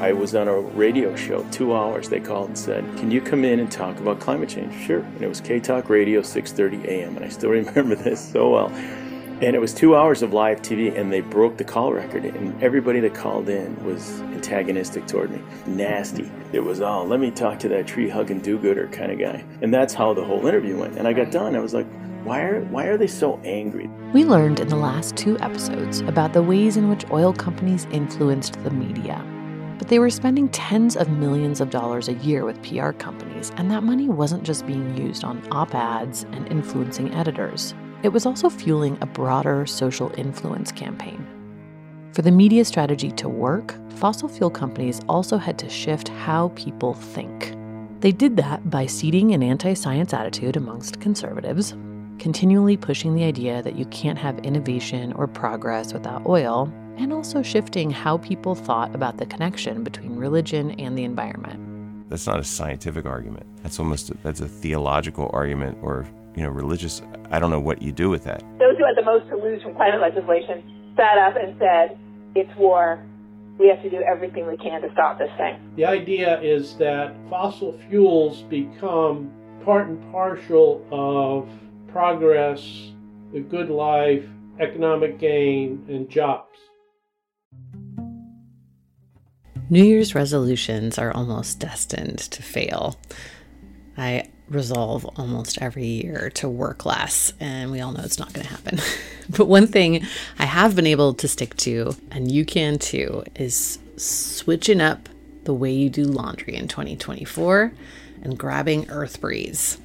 I was on a radio show, two hours. They called and said, "Can you come in and talk about climate change?" Sure. And it was K Talk Radio, 6:30 a.m. And I still remember this so well. And it was two hours of live TV, and they broke the call record. And everybody that called in was antagonistic toward me, nasty. It was all, "Let me talk to that tree hugging do-gooder kind of guy." And that's how the whole interview went. And I got done. I was like, "Why are why are they so angry?" We learned in the last two episodes about the ways in which oil companies influenced the media but they were spending tens of millions of dollars a year with PR companies, and that money wasn't just being used on op ads and influencing editors. It was also fueling a broader social influence campaign. For the media strategy to work, fossil fuel companies also had to shift how people think. They did that by seeding an anti science attitude amongst conservatives, continually pushing the idea that you can't have innovation or progress without oil, and also shifting how people thought about the connection between religion and the environment. That's not a scientific argument. That's almost a, that's a theological argument or you know religious. I don't know what you do with that. Those who had the most to lose from climate legislation sat up and said, "It's war. We have to do everything we can to stop this thing." The idea is that fossil fuels become part and parcel of progress, the good life, economic gain, and jobs. New Year's resolutions are almost destined to fail. I resolve almost every year to work less, and we all know it's not going to happen. but one thing I have been able to stick to, and you can too, is switching up the way you do laundry in 2024 and grabbing Earth Breeze.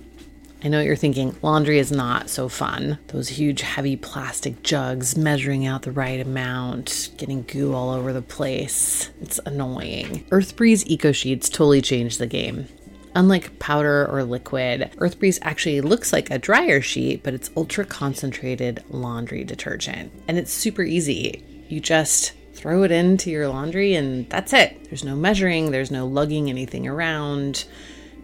I know what you're thinking laundry is not so fun. Those huge, heavy plastic jugs, measuring out the right amount, getting goo all over the place. It's annoying. Earthbreeze Eco Sheets totally changed the game. Unlike powder or liquid, Earthbreeze actually looks like a dryer sheet, but it's ultra concentrated laundry detergent. And it's super easy. You just throw it into your laundry and that's it. There's no measuring, there's no lugging anything around.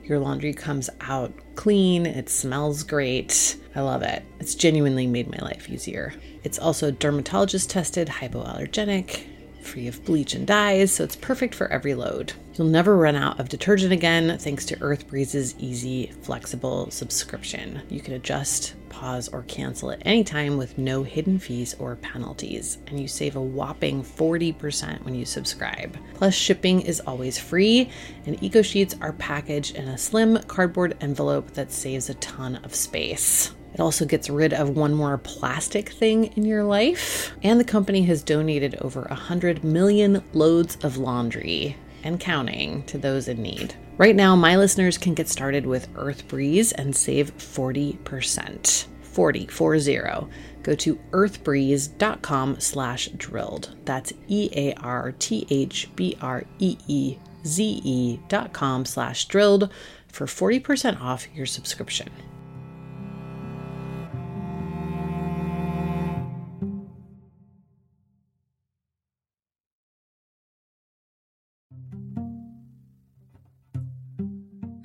Your laundry comes out clean, it smells great. I love it. It's genuinely made my life easier. It's also dermatologist tested, hypoallergenic, free of bleach and dyes, so it's perfect for every load. You'll never run out of detergent again thanks to Earth Breeze's easy, flexible subscription. You can adjust, pause, or cancel at any time with no hidden fees or penalties, and you save a whopping 40% when you subscribe. Plus, shipping is always free, and Eco Sheets are packaged in a slim cardboard envelope that saves a ton of space. It also gets rid of one more plastic thing in your life. And the company has donated over 100 million loads of laundry and counting to those in need. Right now, my listeners can get started with Earth Breeze and save 40%. 40, 40. Go to earthbreeze.com slash drilled. That's E-A-R-T-H-B-R-E-E-Z-E dot com slash drilled for 40% off your subscription.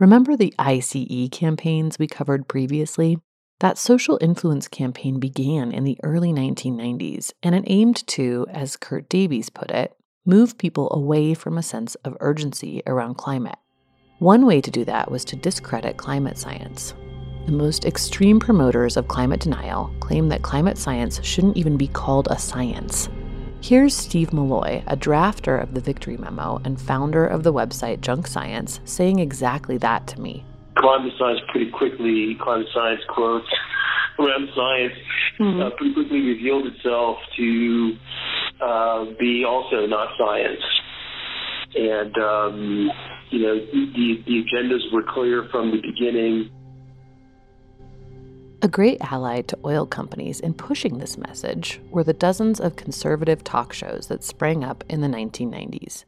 Remember the ICE campaigns we covered previously? That social influence campaign began in the early 1990s, and it aimed to, as Kurt Davies put it, move people away from a sense of urgency around climate. One way to do that was to discredit climate science. The most extreme promoters of climate denial claim that climate science shouldn't even be called a science, Here's Steve Milloy, a drafter of the Victory Memo and founder of the website Junk Science, saying exactly that to me. Climate science pretty quickly, climate science quotes around science, mm-hmm. uh, pretty quickly revealed itself to uh, be also not science. And, um, you know, the, the agendas were clear from the beginning a great ally to oil companies in pushing this message were the dozens of conservative talk shows that sprang up in the 1990s.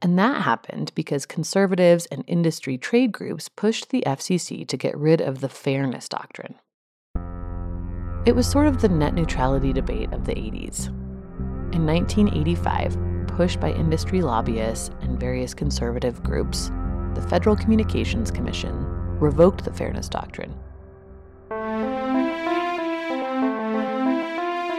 And that happened because conservatives and industry trade groups pushed the FCC to get rid of the fairness doctrine. It was sort of the net neutrality debate of the 80s. In 1985, pushed by industry lobbyists and various conservative groups, the Federal Communications Commission revoked the fairness doctrine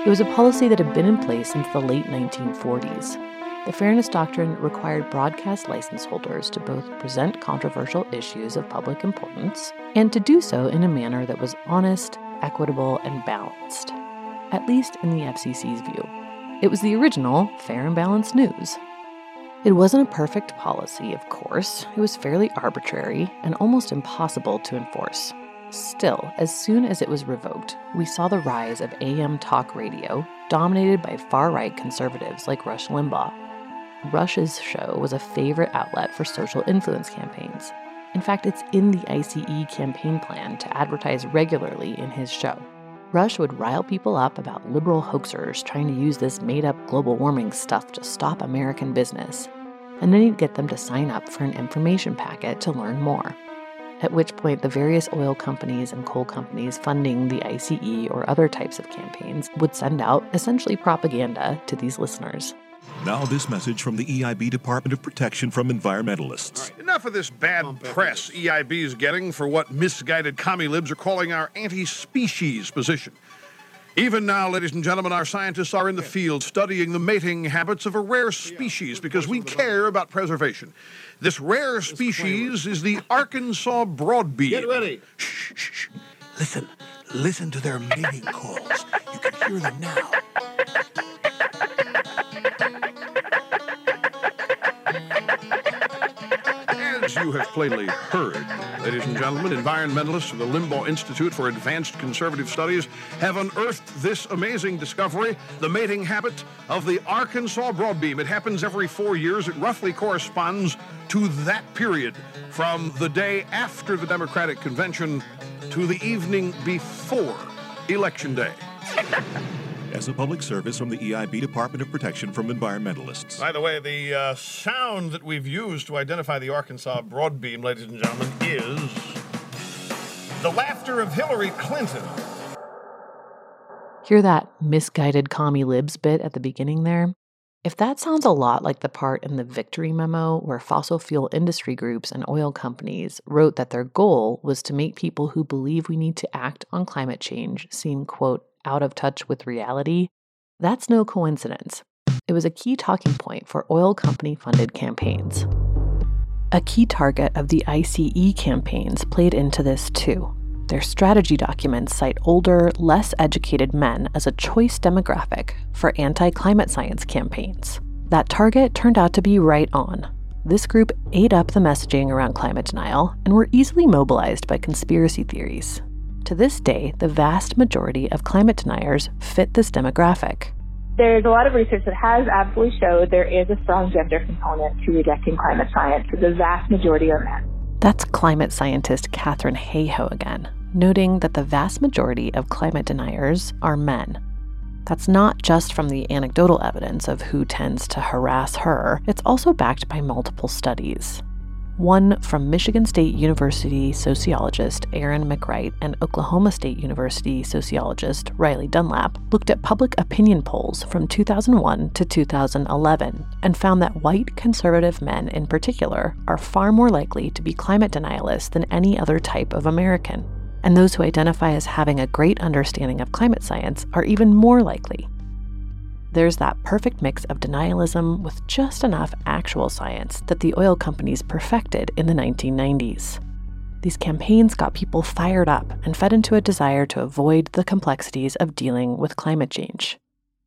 It was a policy that had been in place since the late 1940s. The Fairness Doctrine required broadcast license holders to both present controversial issues of public importance and to do so in a manner that was honest, equitable, and balanced, at least in the FCC's view. It was the original fair and balanced news. It wasn't a perfect policy, of course. It was fairly arbitrary and almost impossible to enforce. Still, as soon as it was revoked, we saw the rise of AM talk radio, dominated by far right conservatives like Rush Limbaugh. Rush's show was a favorite outlet for social influence campaigns. In fact, it's in the ICE campaign plan to advertise regularly in his show. Rush would rile people up about liberal hoaxers trying to use this made up global warming stuff to stop American business, and then he'd get them to sign up for an information packet to learn more at which point the various oil companies and coal companies funding the ICE or other types of campaigns would send out essentially propaganda to these listeners. Now, this message from the EIB Department of Protection from environmentalists. Right, enough of this bad press EIB is getting for what misguided commie libs are calling our anti species position. Even now, ladies and gentlemen, our scientists are in the field studying the mating habits of a rare species because we care about preservation. This rare species is the Arkansas broadbeam. Get ready. Shh, shh, shh. Listen. Listen to their mating calls. You can hear them now. As you have plainly heard, ladies and gentlemen, environmentalists from the Limbaugh Institute for Advanced Conservative Studies have unearthed this amazing discovery the mating habit of the Arkansas broadbeam. It happens every four years. It roughly corresponds to that period from the day after the Democratic Convention to the evening before Election Day as a public service from the EIB Department of Protection from Environmentalists. By the way, the uh, sound that we've used to identify the Arkansas broadbeam, ladies and gentlemen, is the laughter of Hillary Clinton. Hear that misguided commie libs bit at the beginning there? If that sounds a lot like the part in the Victory Memo where fossil fuel industry groups and oil companies wrote that their goal was to make people who believe we need to act on climate change seem, quote, out of touch with reality, that's no coincidence. It was a key talking point for oil company funded campaigns. A key target of the ICE campaigns played into this too their strategy documents cite older, less educated men as a choice demographic for anti climate science campaigns. That target turned out to be right on. This group ate up the messaging around climate denial and were easily mobilized by conspiracy theories. To this day, the vast majority of climate deniers fit this demographic. There's a lot of research that has absolutely showed there is a strong gender component to rejecting climate science. The vast majority are men. That's climate scientist Katharine Hayhoe again, noting that the vast majority of climate deniers are men. That's not just from the anecdotal evidence of who tends to harass her, it's also backed by multiple studies. One from Michigan State University sociologist Aaron McCright and Oklahoma State University sociologist Riley Dunlap looked at public opinion polls from 2001 to 2011 and found that white conservative men in particular are far more likely to be climate denialists than any other type of American and those who identify as having a great understanding of climate science are even more likely. There's that perfect mix of denialism with just enough actual science that the oil companies perfected in the 1990s. These campaigns got people fired up and fed into a desire to avoid the complexities of dealing with climate change.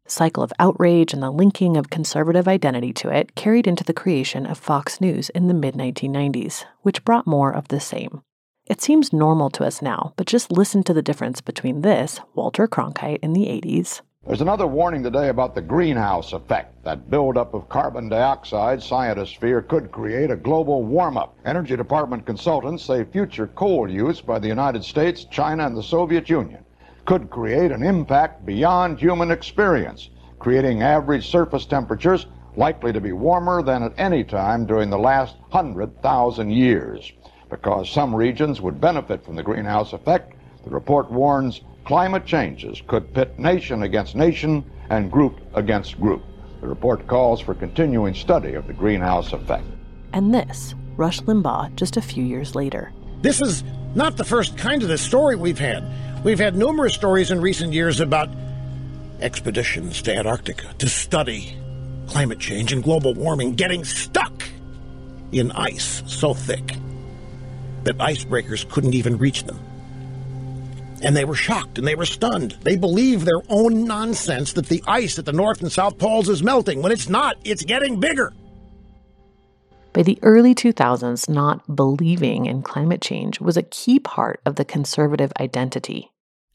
The cycle of outrage and the linking of conservative identity to it carried into the creation of Fox News in the mid 1990s, which brought more of the same. It seems normal to us now, but just listen to the difference between this, Walter Cronkite in the 80s. There's another warning today about the greenhouse effect. That buildup of carbon dioxide scientists fear could create a global warm up. Energy Department consultants say future coal use by the United States, China, and the Soviet Union could create an impact beyond human experience, creating average surface temperatures likely to be warmer than at any time during the last 100,000 years. Because some regions would benefit from the greenhouse effect, the report warns climate changes could pit nation against nation and group against group. The report calls for continuing study of the greenhouse effect. And this, Rush Limbaugh, just a few years later. This is not the first kind of this story we've had. We've had numerous stories in recent years about expeditions to Antarctica to study climate change and global warming getting stuck in ice so thick that icebreakers couldn't even reach them. And they were shocked and they were stunned. They believe their own nonsense that the ice at the North and South Poles is melting when it's not, it's getting bigger. By the early 2000s, not believing in climate change was a key part of the conservative identity.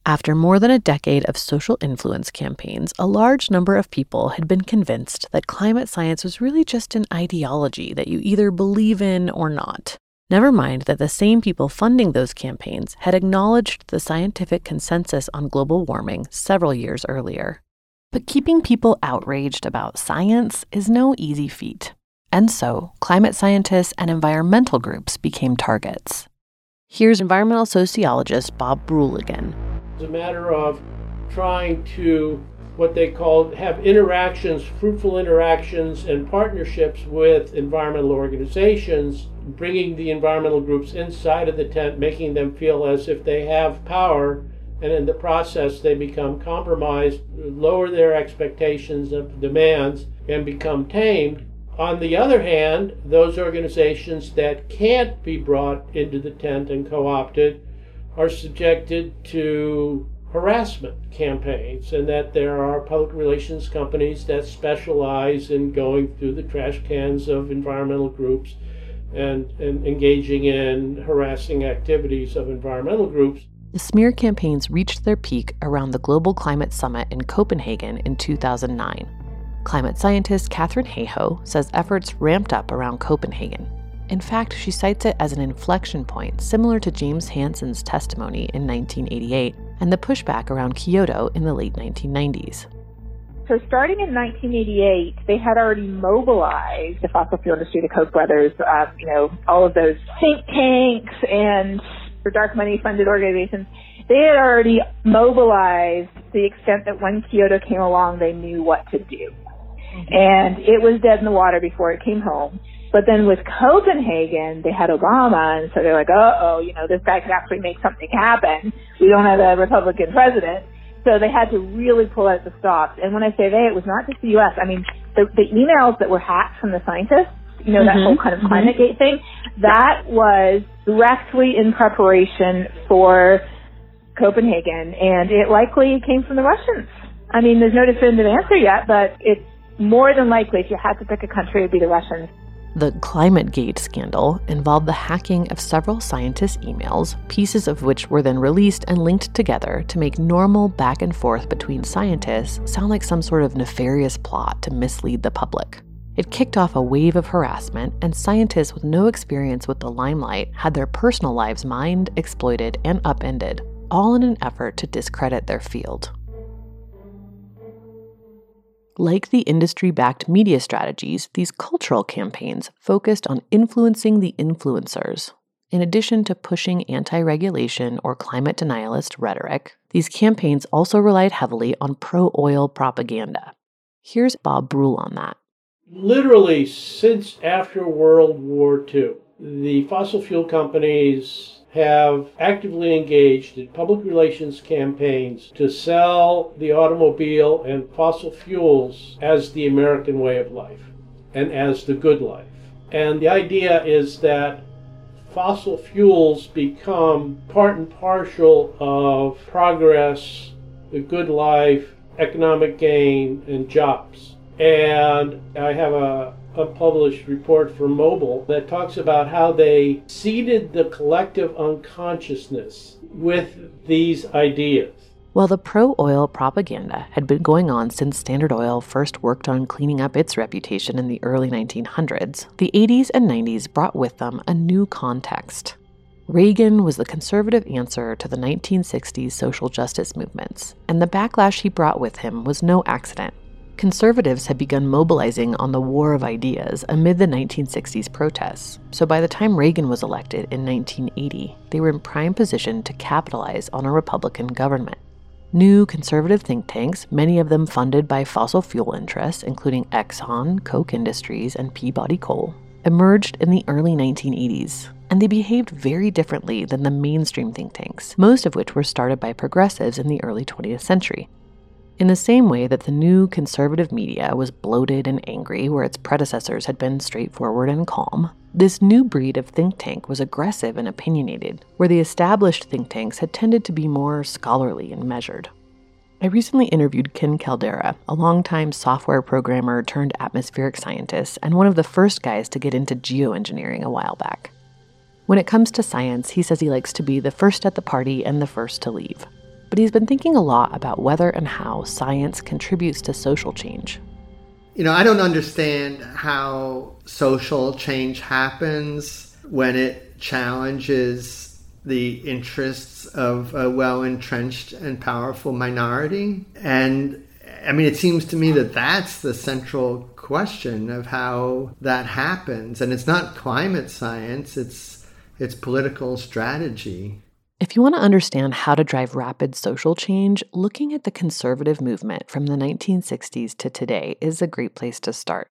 After more than a decade of social influence campaigns, a large number of people had been convinced that climate science was really just an ideology that you either believe in or not. Never mind that the same people funding those campaigns had acknowledged the scientific consensus on global warming several years earlier. But keeping people outraged about science is no easy feat. And so, climate scientists and environmental groups became targets. Here's environmental sociologist Bob Brulle again. It's a matter of trying to what they call have interactions, fruitful interactions and partnerships with environmental organizations bringing the environmental groups inside of the tent, making them feel as if they have power, and in the process they become compromised, lower their expectations of demands, and become tamed. On the other hand, those organizations that can't be brought into the tent and co opted are subjected to harassment campaigns, and that there are public relations companies that specialize in going through the trash cans of environmental groups and, and engaging in harassing activities of environmental groups. The smear campaigns reached their peak around the Global Climate Summit in Copenhagen in 2009. Climate scientist Katharine Hayhoe says efforts ramped up around Copenhagen. In fact, she cites it as an inflection point similar to James Hansen's testimony in 1988 and the pushback around Kyoto in the late 1990s. So starting in 1988, they had already mobilized the fossil fuel industry, the Koch brothers, uh, you know, all of those think tanks and dark money funded organizations. They had already mobilized to the extent that when Kyoto came along, they knew what to do. And it was dead in the water before it came home. But then with Copenhagen, they had Obama, and so they're like, uh oh, you know, this guy could actually make something happen. We don't have a Republican president. So they had to really pull out the stops. And when I say they, it was not just the U.S. I mean, the, the emails that were hacked from the scientists, you know, mm-hmm. that whole kind of climate mm-hmm. gate thing, that was directly in preparation for Copenhagen, and it likely came from the Russians. I mean, there's no definitive answer yet, but it's more than likely if you had to pick a country, it would be the Russians. The ClimateGate scandal involved the hacking of several scientists' emails, pieces of which were then released and linked together to make normal back and forth between scientists sound like some sort of nefarious plot to mislead the public. It kicked off a wave of harassment, and scientists with no experience with the limelight had their personal lives mined, exploited, and upended, all in an effort to discredit their field. Like the industry backed media strategies, these cultural campaigns focused on influencing the influencers. In addition to pushing anti regulation or climate denialist rhetoric, these campaigns also relied heavily on pro oil propaganda. Here's Bob Brulle on that. Literally, since after World War II, the fossil fuel companies have actively engaged in public relations campaigns to sell the automobile and fossil fuels as the American way of life and as the good life. And the idea is that fossil fuels become part and parcel of progress, the good life, economic gain, and jobs. And I have a published report from Mobil that talks about how they seeded the collective unconsciousness with these ideas. While the pro oil propaganda had been going on since Standard Oil first worked on cleaning up its reputation in the early 1900s, the 80s and 90s brought with them a new context. Reagan was the conservative answer to the 1960s social justice movements, and the backlash he brought with him was no accident conservatives had begun mobilizing on the war of ideas amid the 1960s protests, so by the time Reagan was elected in 1980, they were in prime position to capitalize on a Republican government. New conservative think tanks, many of them funded by fossil fuel interests, including Exxon, Koch Industries, and Peabody Coal, emerged in the early 1980s, and they behaved very differently than the mainstream think tanks, most of which were started by progressives in the early 20th century. In the same way that the new conservative media was bloated and angry where its predecessors had been straightforward and calm, this new breed of think tank was aggressive and opinionated, where the established think tanks had tended to be more scholarly and measured. I recently interviewed Ken Caldeira, a longtime software programmer turned atmospheric scientist and one of the first guys to get into geoengineering a while back. When it comes to science, he says he likes to be the first at the party and the first to leave but he's been thinking a lot about whether and how science contributes to social change. You know, I don't understand how social change happens when it challenges the interests of a well entrenched and powerful minority. And I mean, it seems to me that that's the central question of how that happens. And it's not climate science, it's, it's political strategy. If you want to understand how to drive rapid social change, looking at the conservative movement from the 1960s to today is a great place to start.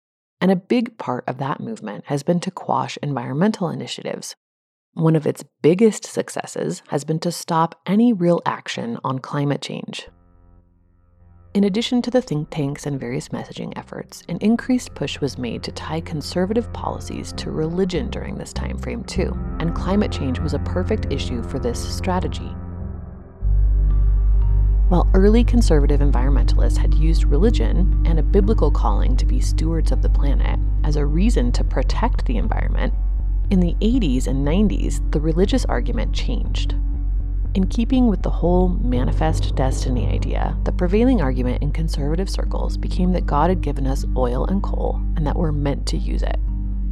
And a big part of that movement has been to quash environmental initiatives. One of its biggest successes has been to stop any real action on climate change. In addition to the think tanks and various messaging efforts, an increased push was made to tie conservative policies to religion during this time frame too, and climate change was a perfect issue for this strategy. While early conservative environmentalists had used religion and a biblical calling to be stewards of the planet as a reason to protect the environment, in the 80s and 90s, the religious argument changed. In keeping with the whole manifest destiny idea, the prevailing argument in conservative circles became that God had given us oil and coal and that we're meant to use it.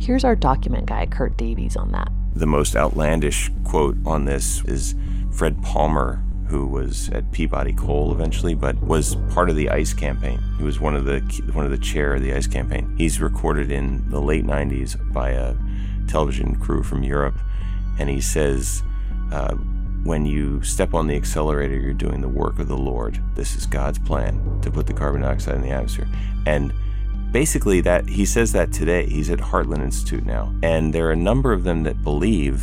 Here's our document guy, Kurt Davies, on that. The most outlandish quote on this is Fred Palmer, who was at Peabody Coal eventually, but was part of the ICE campaign. He was one of the one of the chair of the ICE campaign. He's recorded in the late '90s by a television crew from Europe, and he says. Uh, when you step on the accelerator, you're doing the work of the Lord. This is God's plan to put the carbon dioxide in the atmosphere. And basically that he says that today. He's at Heartland Institute now. And there are a number of them that believe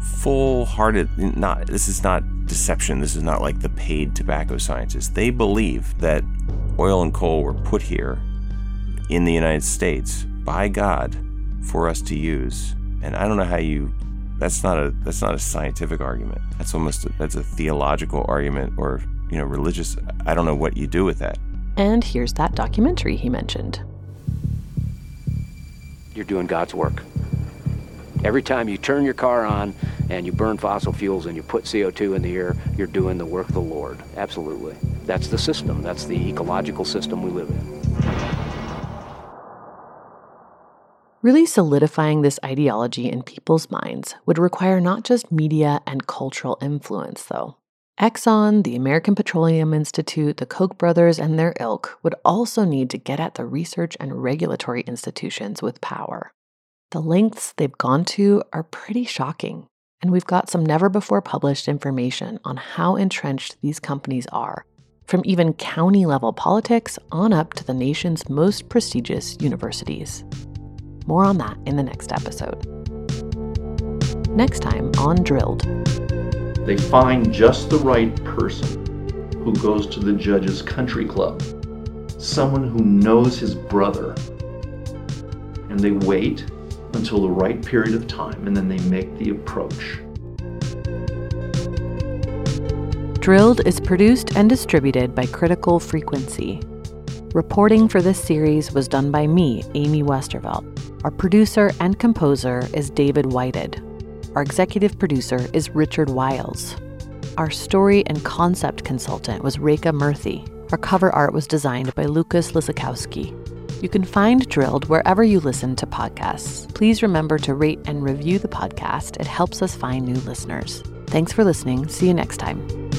full-hearted not this is not deception. This is not like the paid tobacco scientists. They believe that oil and coal were put here in the United States by God for us to use. And I don't know how you That's not a that's not a scientific argument. That's almost a, that's a theological argument or you know religious. I don't know what you do with that. And here's that documentary he mentioned. You're doing God's work. Every time you turn your car on and you burn fossil fuels and you put CO2 in the air, you're doing the work of the Lord. Absolutely. That's the system. That's the ecological system we live in. Really solidifying this ideology in people's minds would require not just media and cultural influence, though. Exxon, the American Petroleum Institute, the Koch brothers, and their ilk would also need to get at the research and regulatory institutions with power. The lengths they've gone to are pretty shocking, and we've got some never before published information on how entrenched these companies are, from even county level politics on up to the nation's most prestigious universities. More on that in the next episode. Next time on Drilled. They find just the right person who goes to the judge's country club, someone who knows his brother, and they wait until the right period of time and then they make the approach. Drilled is produced and distributed by Critical Frequency. Reporting for this series was done by me, Amy Westervelt. Our producer and composer is David Whited. Our executive producer is Richard Wiles. Our story and concept consultant was Reka Murthy. Our cover art was designed by Lucas Lisakowski. You can find Drilled wherever you listen to podcasts. Please remember to rate and review the podcast, it helps us find new listeners. Thanks for listening. See you next time.